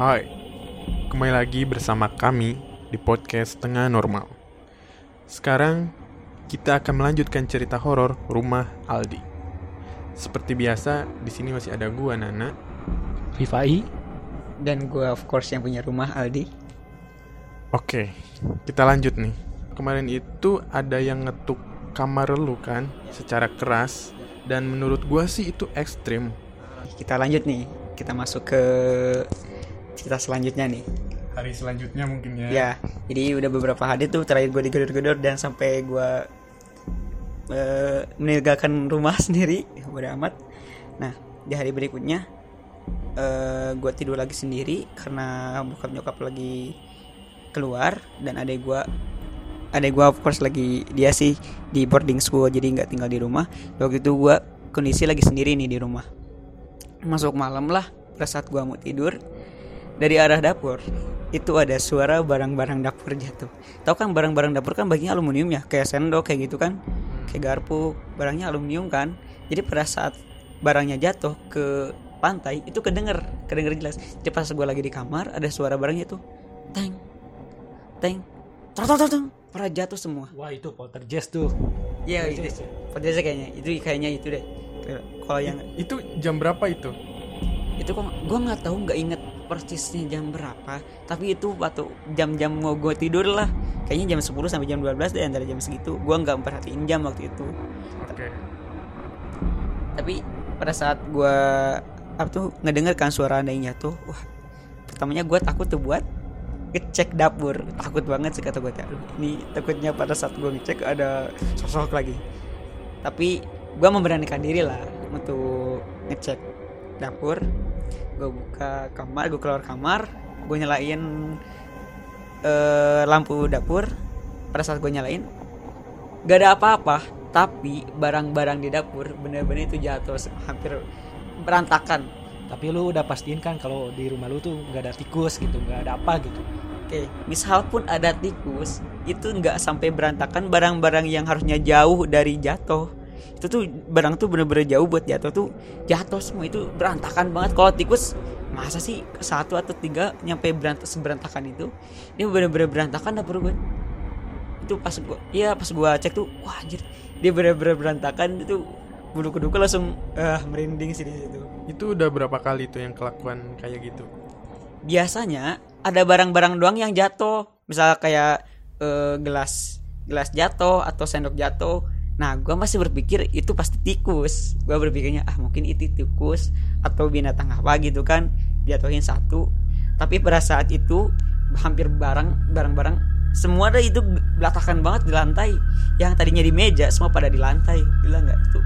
Hai, kembali lagi bersama kami di podcast Tengah Normal. Sekarang kita akan melanjutkan cerita horor Rumah Aldi. Seperti biasa, di sini masih ada gua Nana. Rifai Dan gue of course yang punya rumah Aldi Oke, kita lanjut nih. Kemarin itu ada yang ngetuk kamar lu kan secara keras dan menurut gua sih itu ekstrim. Kita lanjut nih Kita masuk ke cerita selanjutnya nih. Hari selanjutnya mungkin ya. Ya jadi udah beberapa hari tuh terakhir gue digedor-gedor dan sampai gue eh, meninggalkan rumah sendiri. Bodo amat. Nah di hari berikutnya eh gue tidur lagi sendiri karena bokap nyokap lagi keluar dan adek gue adek gue of course lagi dia sih di boarding school jadi nggak tinggal di rumah. Waktu itu gue kondisi lagi sendiri nih di rumah. Masuk malam lah pada saat gue mau tidur dari arah dapur itu ada suara barang-barang dapur jatuh. Tahu kan barang-barang dapur kan bagian aluminium ya kayak sendok kayak gitu kan? Kayak garpu barangnya aluminium kan? Jadi pada saat barangnya jatuh ke pantai itu kedenger kedenger jelas. Jadi pas gue lagi di kamar ada suara barangnya tuh teng teng tong tong tong tong. Pada jatuh semua. Wah itu poltergeist tuh. Iya itu Poltergeist ya? Poltergeist kayaknya. Itu kayaknya itu deh. Kalau yang Itu jam berapa itu? Itu kok gue nggak tahu nggak inget persisnya jam berapa. Tapi itu waktu jam-jam mau gue tidur lah. Kayaknya jam 10 sampai jam 12 deh antara jam segitu. Gue nggak memperhatiin jam waktu itu. Oke. tapi pada saat gue apa tuh ngedenger kan suara ada yang jatuh wah pertamanya gue takut tuh buat ngecek dapur. Takut banget sih kata gue ini takutnya pada saat gue ngecek ada sosok lagi. Tapi gue memberanikan diri lah untuk ngecek dapur gue buka kamar gue keluar kamar gue nyalain eh, lampu dapur. Pada saat gue nyalain gak ada apa-apa tapi barang-barang di dapur bener-bener itu jatuh hampir berantakan. Tapi lu udah pastiin kan kalau di rumah lu tuh nggak ada tikus gitu nggak ada apa gitu? Oke misal pun ada tikus itu nggak sampai berantakan barang-barang yang harusnya jauh dari jatuh itu tuh barang tuh bener-bener jauh buat jatuh tuh jatuh semua. Itu berantakan banget. Kalau tikus masa sih satu atau tiga nyampe berant seberantakan itu ini bener-bener berantakan dapur gue itu pas gua iya pas gua cek tuh wah anjir. Dia bener-bener berantakan. Itu bulu kuduku langsung ah merinding sih di situ. Itu udah berapa kali tuh yang kelakuan kayak gitu? biasanya ada barang-barang doang yang jatuh. Misal kayak eh, gelas gelas jatuh atau sendok jatuh nah gua masih berpikir itu pasti tikus. Gua berpikirnya ah mungkin itu tikus atau binatang apa gitu kan. Jatuhin satu. Tapi pada saat itu hampir barang barang-barang semua ada itu belatakan banget di lantai. Yang tadinya di meja semua pada di lantai. Gila nggak? Itu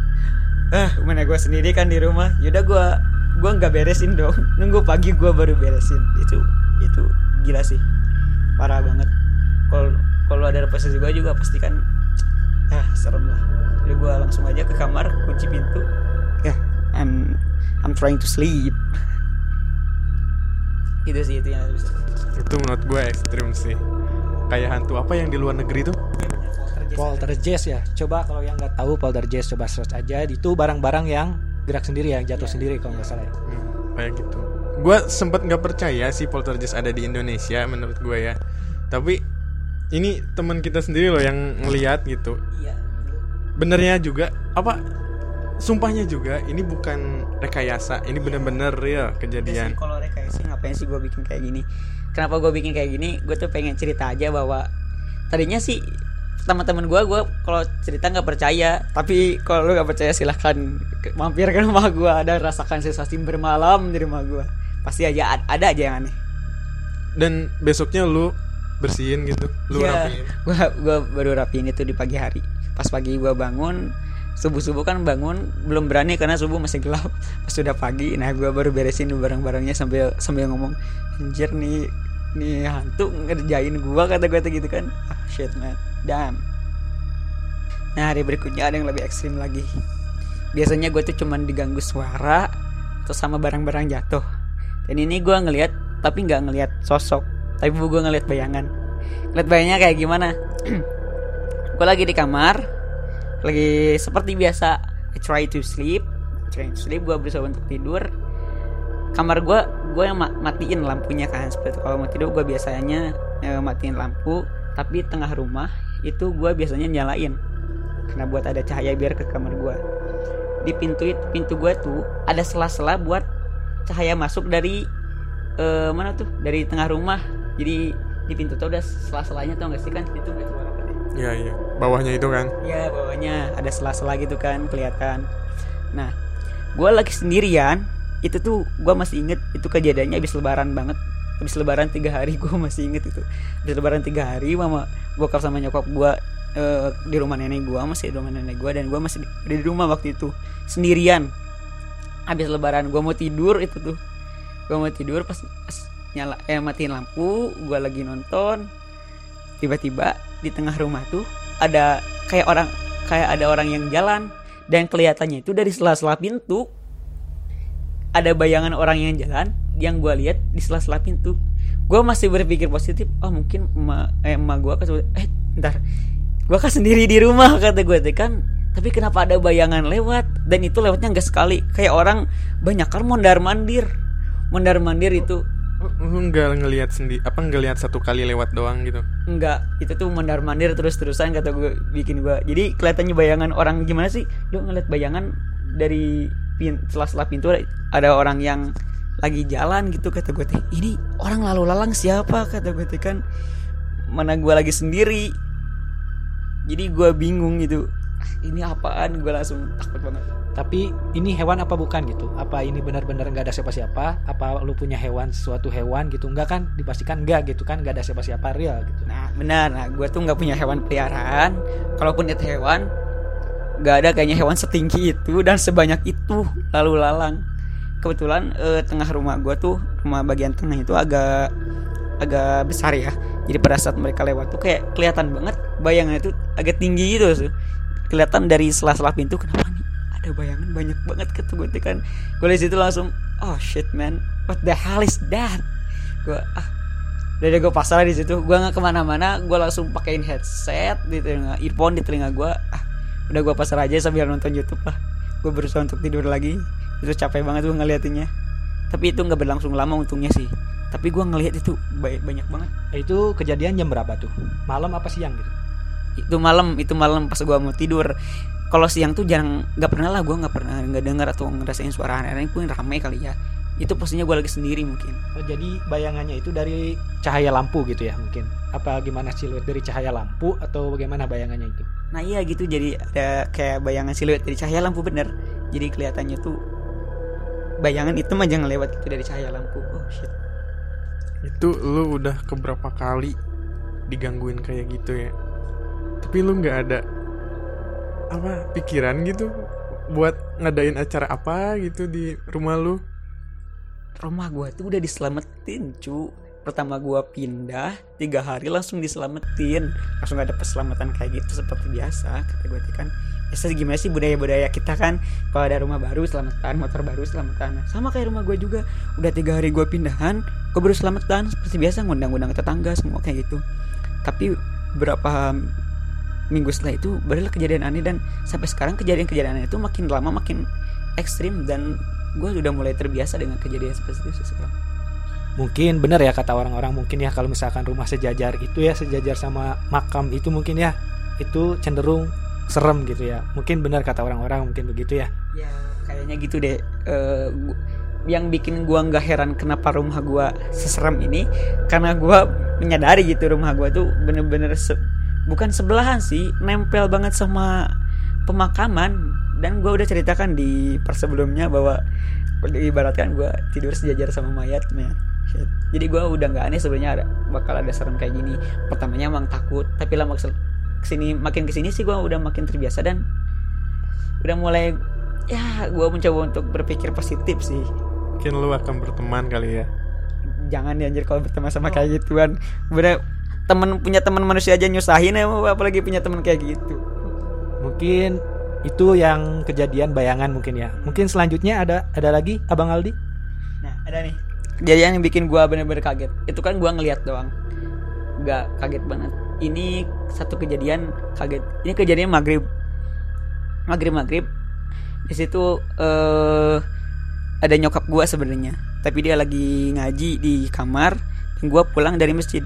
ah mana gue sendiri kan di rumah. Yaudah gue gue nggak beresin dong. Nunggu pagi gue baru beresin. Itu itu gila sih. Parah banget. Kalau kalau ada posisi gue juga pasti kan ah serem lah jadi gue langsung aja ke kamar kunci pintu ya I'm I'm trying to sleep itu sih itu yang bisa Itu menurut gue ekstrim sih. Kayak hantu apa yang di luar negeri tuh? poltergeist ya coba kalau yang nggak tahu poltergeist coba search aja itu barang-barang yang gerak sendiri yang jatuh sendiri kalau nggak salah ya. Hmm, kayak gitu. Gue sempet nggak percaya sih poltergeist ada di Indonesia menurut gue ya. Tapi ini teman kita sendiri loh yang ngeliat gitu. iya. Benernya juga apa? Sumpahnya juga ini bukan rekayasa, ini bener-bener real kejadian. kalau rekayasa ngapain sih gue bikin kayak gini? Kenapa gue bikin kayak gini? Gue tuh pengen cerita aja bahwa tadinya sih teman-teman gue gue kalau cerita nggak percaya. Tapi kalau lu nggak percaya silahkan mampir ke rumah gue ada rasakan sensasi bermalam di rumah gue pasti aja ad- ada aja yang aneh. Dan besoknya lu bersihin gitu, lu Iya, rapiin. gua gua baru rapiin itu di pagi hari. Pas pagi gua bangun subuh subuh kan bangun belum berani karena subuh masih gelap. Pas sudah pagi nah gua baru beresin barang-barangnya sambil sambil ngomong anjir nih nih hantu ngerjain gua kata gua tuh gitu kan. Ah shit man. Damn. Nah hari berikutnya ada yang lebih ekstrim lagi. Biasanya gue tuh cuman diganggu suara atau sama barang-barang jatuh. Dan ini gua ngelihat tapi nggak ngelihat sosok tapi gue ngelihat bayangan. Ngeliat bayangannya kayak gimana? Gue lagi di kamar lagi seperti biasa. I try to sleep try to sleep gue berusaha untuk tidur. Kamar gue gue yang ma- matiin lampunya kan seperti kalau mau tidur gue biasanya eh, matiin lampu. Tapi tengah rumah itu gue biasanya nyalain. Karena buat ada cahaya biar ke kamar gue di pintu itu pintu gue tuh ada sela-sela buat cahaya masuk dari eh, mana tuh? Dari tengah rumah jadi di pintu tuh ada sela-selanya tau gak sih kan? Itu Iya iya. Bawahnya itu kan. ya bawahnya. Ada sela-sela gitu kan kelihatan. Nah gue lagi sendirian. Itu tuh gue masih inget itu kejadiannya habis lebaran banget. Habis lebaran tiga hari gue masih inget itu. Habis lebaran tiga hari mama bokap sama nyokap gue eh, di rumah nenek gue masih di rumah nenek gue dan gue masih di, di rumah waktu itu. Sendirian. Habis lebaran gue mau tidur itu tuh. Gue mau tidur pas, pas nyala eh matiin lampu gue lagi nonton tiba-tiba di tengah rumah tuh ada kayak orang kayak ada orang yang jalan dan kelihatannya itu dari sela-sela pintu. Ada bayangan orang yang jalan yang gue lihat di sela-sela pintu. Gue masih berpikir positif oh mungkin emak eh, emak gue kan eh ntar gue kan sendiri di rumah kata gue teh kan. Tapi kenapa ada bayangan lewat? Dan itu lewatnya nggak sekali. Kayak orang banyak kan mondar mandir mondar mandir itu Lu nggak ngelihat sendiri apa ngelihat satu kali lewat doang gitu. Enggak, itu tuh mondar mandir terus terusan kata gue bikin gue. Jadi kelihatannya bayangan orang gimana sih? Lu ngeliat bayangan dari pin, sela-sela pintu ada orang yang lagi jalan gitu kata gue teh. Ini orang lalu lalang siapa kata gue teh kan? Mana gue lagi sendiri. Jadi gue bingung gitu. Ini apaan? Gue langsung takut banget. Tapi ini hewan apa bukan gitu? Apa ini benar-benar nggak ada siapa-siapa? Apa lu punya hewan sesuatu hewan gitu? Enggak kan? Dipastikan enggak gitu kan? Nggak ada siapa-siapa real gitu. Nah benar, nah gue tuh nggak punya hewan peliharaan. Kalaupun itu hewan, nggak ada kayaknya hewan setinggi itu dan sebanyak itu lalu lalang. Kebetulan eh, tengah rumah gue tuh rumah bagian tengah itu agak agak besar ya. Jadi pada saat mereka lewat tuh kayak kelihatan banget bayangan itu agak tinggi gitu tuh. Kelihatan dari sela-sela pintu kenapa nih? Ada bayangan banyak banget kata gue kan. Gue lihat situ langsung oh shit man, what the hell is that? Gue ah. Udah deh gue pasrah di situ. Gue nggak ke mana-mana gue langsung pakein headset di telinga earphone di telinga gue. Ah udah gue pasrah aja sambil nonton YouTube lah. Gue berusaha untuk tidur lagi. Itu capek banget gue ngeliatinnya. Tapi itu nggak berlangsung lama untungnya sih. Tapi gue ngelihat itu ba- banyak banget. Itu kejadian jam berapa tuh? Malam apa siang gitu? Itu malam itu malam pas gue mau tidur kalau siang tuh jarang nggak pernah lah gue nggak pernah nggak dengar atau ngerasain suara aneh-aneh pun ramai kali ya itu posisinya gue lagi sendiri mungkin Oh, jadi bayangannya itu dari cahaya lampu gitu ya mungkin? Apa gimana siluet dari cahaya lampu atau bagaimana bayangannya itu? Nah iya gitu jadi ada kayak bayangan siluet dari cahaya lampu bener Jadi kelihatannya tuh bayangan itu aja ngelewat itu dari cahaya lampu Oh shit Itu lu udah keberapa kali digangguin kayak gitu ya. Tapi lu nggak ada apa pikiran gitu buat ngadain acara apa gitu di rumah lu. Rumah gua tuh udah diselamatin cu. Pertama gua pindah Tiga hari langsung diselamatin. Langsung ada keselamatan kayak gitu seperti biasa Kata gue kan. Biasa gimana sih budaya-budaya kita kan? Kalau ada rumah baru selamatan. Motor baru selamatan. Nah, Sama kayak rumah gua juga. Udah tiga hari gua pindahan Gue baru selamatan. Seperti biasa ngundang-undang tetangga Semua kayak gitu. Tapi berapa minggu setelah itu Barulah kejadian aneh Dan sampai sekarang kejadian-kejadian aneh itu Makin lama makin ekstrim Dan gue udah mulai terbiasa dengan kejadian seperti itu sekarang Mungkin benar ya kata orang-orang mungkin ya kalau misalkan rumah sejajar itu ya sejajar sama makam itu mungkin ya itu cenderung serem gitu ya. Mungkin benar kata orang-orang mungkin begitu ya. ya kayaknya gitu deh Eh, gu- yang bikin gua nggak heran kenapa rumah gua seserem ini karena gua menyadari gitu rumah gua tuh bener-bener se- bukan sebelahan sih nempel banget sama pemakaman dan gua udah ceritakan di persebelumnya bahwa ibaratkan gua tidur sejajar sama mayat man. Shit. jadi gua udah nggak aneh sebenarnya ada bakal ada serem kayak gini pertamanya emang takut tapi lama ke sini makin ke sini sih gua udah makin terbiasa dan udah mulai ya gue mencoba untuk berpikir positif sih Mungkin lu akan berteman kali ya. jangan anjir kalau berteman sama kayak gituan bener temen punya teman manusia aja nyusahin ya apalagi punya teman kayak gitu. Mungkin itu yang kejadian bayangan mungkin ya. Mungkin selanjutnya ada ada lagi Abang Aldi? nah ada nih. Kejadian yang bikin gue bener-bener kaget itu kan gue ngeliat doang. Nggak kaget banget. Ini satu kejadian kaget. Ini kejadian maghrib. Maghrib maghrib di situ eh ada nyokap gue sebenarnya. Tapi dia lagi ngaji di kamar dan gue pulang dari masjid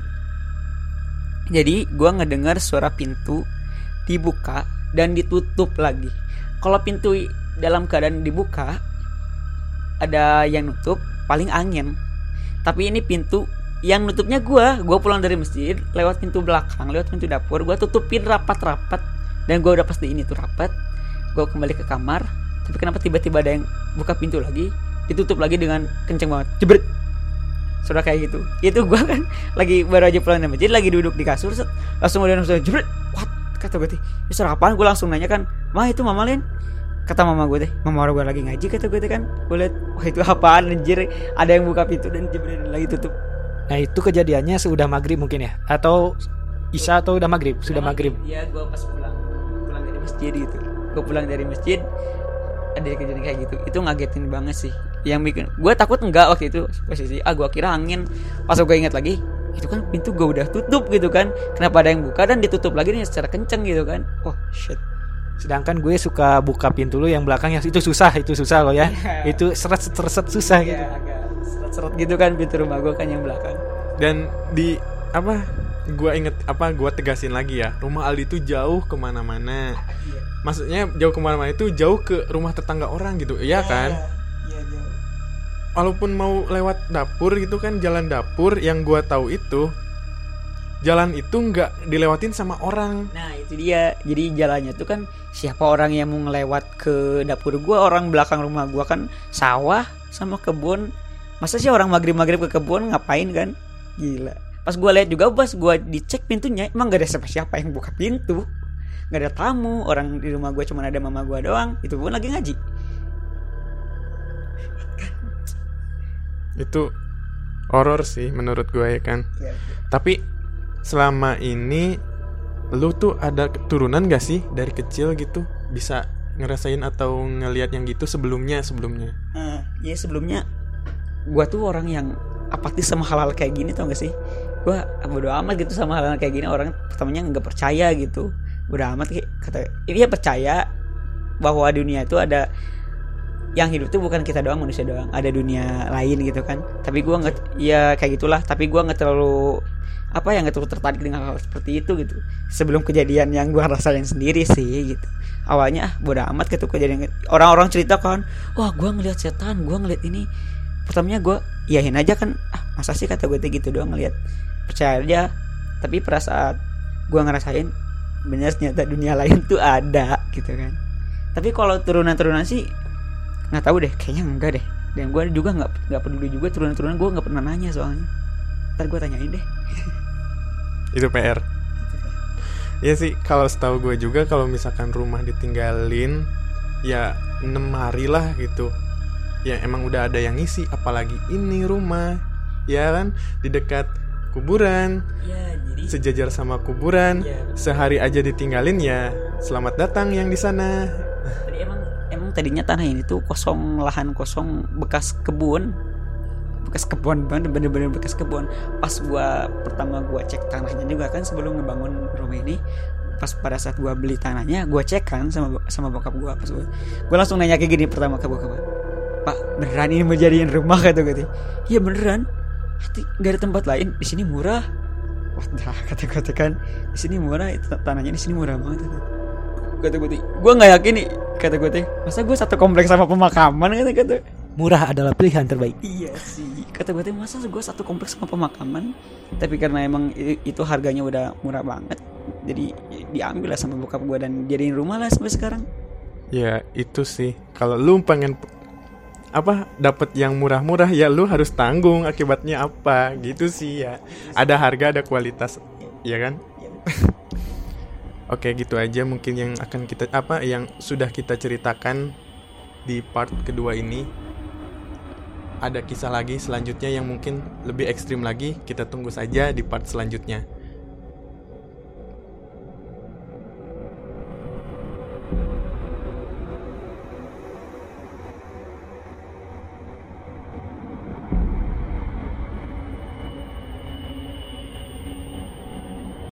jadi gue ngedengar suara pintu dibuka dan ditutup lagi. Kalau pintu dalam keadaan dibuka ada yang nutup paling angin. Tapi ini pintu yang nutupnya gue gue pulang dari masjid lewat pintu belakang lewat pintu dapur gue tutupin rapat-rapat. Dan gue udah pasti ini tuh rapat. Gue kembali ke kamar. Tapi kenapa tiba-tiba ada yang buka pintu lagi? Ditutup lagi dengan kenceng banget. Jebret sudah kayak gitu. Itu gue kan lagi baru aja pulang dari masjid lagi duduk di kasur set, langsung udah langsung jebret. What? Kata gue teh itu apaan gue langsung nanya kan mah itu mama Lin? Kata mama gue teh mama orang gue lagi ngaji kata gue teh kan. Gue liat wah itu apaan anjir? Ada yang buka pintu dan jebret lagi tutup. Nah itu kejadiannya sudah maghrib mungkin ya? Atau Isya atau udah maghrib? Sudah maghrib? Iya gue pas pulang. Pulang dari masjid gitu. Gue pulang dari masjid Ada kejadian kayak gitu. Itu ngagetin banget sih Yang bikin Gue takut enggak waktu itu Posisi Ah gue kira angin Pas gue ingat lagi Itu kan pintu gue udah tutup gitu kan Kenapa ada yang buka Dan ditutup lagi nih secara kenceng gitu kan Oh shit Sedangkan gue suka buka pintu lu yang belakangnya Itu susah Itu susah loh ya Iya. Itu seret seret seret susah gitu Iya agak seret-seret gitu kan Pintu rumah gue kan yang belakang Dan di apa? Gua inget apa? Gua tegasin lagi ya. Rumah Aldi itu jauh ke mana-mana. Iya Maksudnya jauh ke mana-mana itu jauh ke rumah tetangga orang gitu, iya kan? Walaupun mau lewat dapur gitu kan jalan dapur yang gua tahu itu jalan itu nggak dilewatin sama orang. Nah itu dia. Jadi jalannya tuh kan Siapa orang yang mau ngelewat ke dapur gua? Orang belakang rumah gua kan Sawah sama kebun. Masa sih orang maghrib-maghrib ke kebun ngapain kan? Gila. Pas gua lihat juga pas gua dicek pintunya Emang gak ada siapa-siapa yang buka pintu. Gak ada tamu. Orang di rumah gua cuma ada mama gua doang. Itu pun lagi ngaji Itu horor sih menurut gue ya kan. Tapi selama ini lu tuh ada keturunan gak sih dari kecil gitu? Bisa ngerasain atau ngelihat yang gitu sebelumnya sebelumnya? Eh, ya sebelumnya. Gua tuh orang yang apatis sama hal-hal kayak gini tau gak sih? Gua bodo amat gitu sama hal-hal kayak gini. Orang pertamanya nggak percaya gitu. Bodo amat kayak kata ini ya percaya bahwa dunia itu ada yang hidup tuh bukan kita doang manusia doang. Ada dunia lain gitu kan. Tapi gua nggak ya kayak gitulah. Tapi gua nggak terlalu apa yang nggak terlalu tertarik dengan hal, hal seperti itu gitu. Sebelum kejadian yang gua rasain sendiri sih gitu. Awalnya ah bodo amat gitu kejadian. Orang-orang cerita kan wah gua ngelihat setan gua ngelihat ini. Pertamanya gua iyain aja kan ah masa sih kata gue gitu doang ngelihat? Percaya aja. Tapi pada saat gua ngerasain bener ternyata dunia lain tuh ada gitu kan. Tapi kalau turunan-turunan sih nggak tahu deh kayaknya enggak deh dan gue juga nggak nggak peduli juga turunan-turunan gue nggak pernah nanya soalnya ntar gue tanyain deh Itu PR. Iya sih, kalau setahu gue juga kalau misalkan rumah ditinggalin ya enam hari lah gitu. Ya emang udah ada yang ngisi, apalagi ini rumah, ya kan di dekat kuburan, ya jadi sejajar sama kuburan, betul. sehari aja ditinggalin ya selamat datang yang di sana. Tadinya tanah ini tuh kosong lahan kosong bekas kebun. Bekas kebun bener-bener bekas kebun. Pas gua pertama gua cek tanahnya juga kan sebelum ngebangun rumah ini pas pada saat gua beli tanahnya gua cek kan sama sama bokap gua. Pas gua, gua langsung nanya kayak gini pertama ke bokap pak beneran ini mau jadiin rumah? kata gue teh iya beneran. Hati, gak ada tempat lain. Di sini murah. Wah, kata gue kan. Di sini murah itu tanahnya di sini murah banget. kata kata gue teh gue nggak yakin nih kata gue teh masa gue satu kompleks sama pemakaman kata kata Murah adalah pilihan terbaik. Iya sih. Kata gue teh masa gue satu kompleks sama pemakaman? Tapi karena emang itu harganya udah murah banget jadi diambil lah sama bokap gue dan jadiin rumah lah sampai sekarang. Ya itu sih. Kalau lu pengen apa dapat yang murah-murah ya lu harus tanggung akibatnya apa. Gitu sih ya. Ada harga ada kualitas, ya kan? Oke gitu aja mungkin yang akan kita apa yang sudah kita ceritakan di part kedua ini. Ada kisah lagi selanjutnya yang mungkin lebih ekstrim lagi. Kita tunggu saja di part selanjutnya.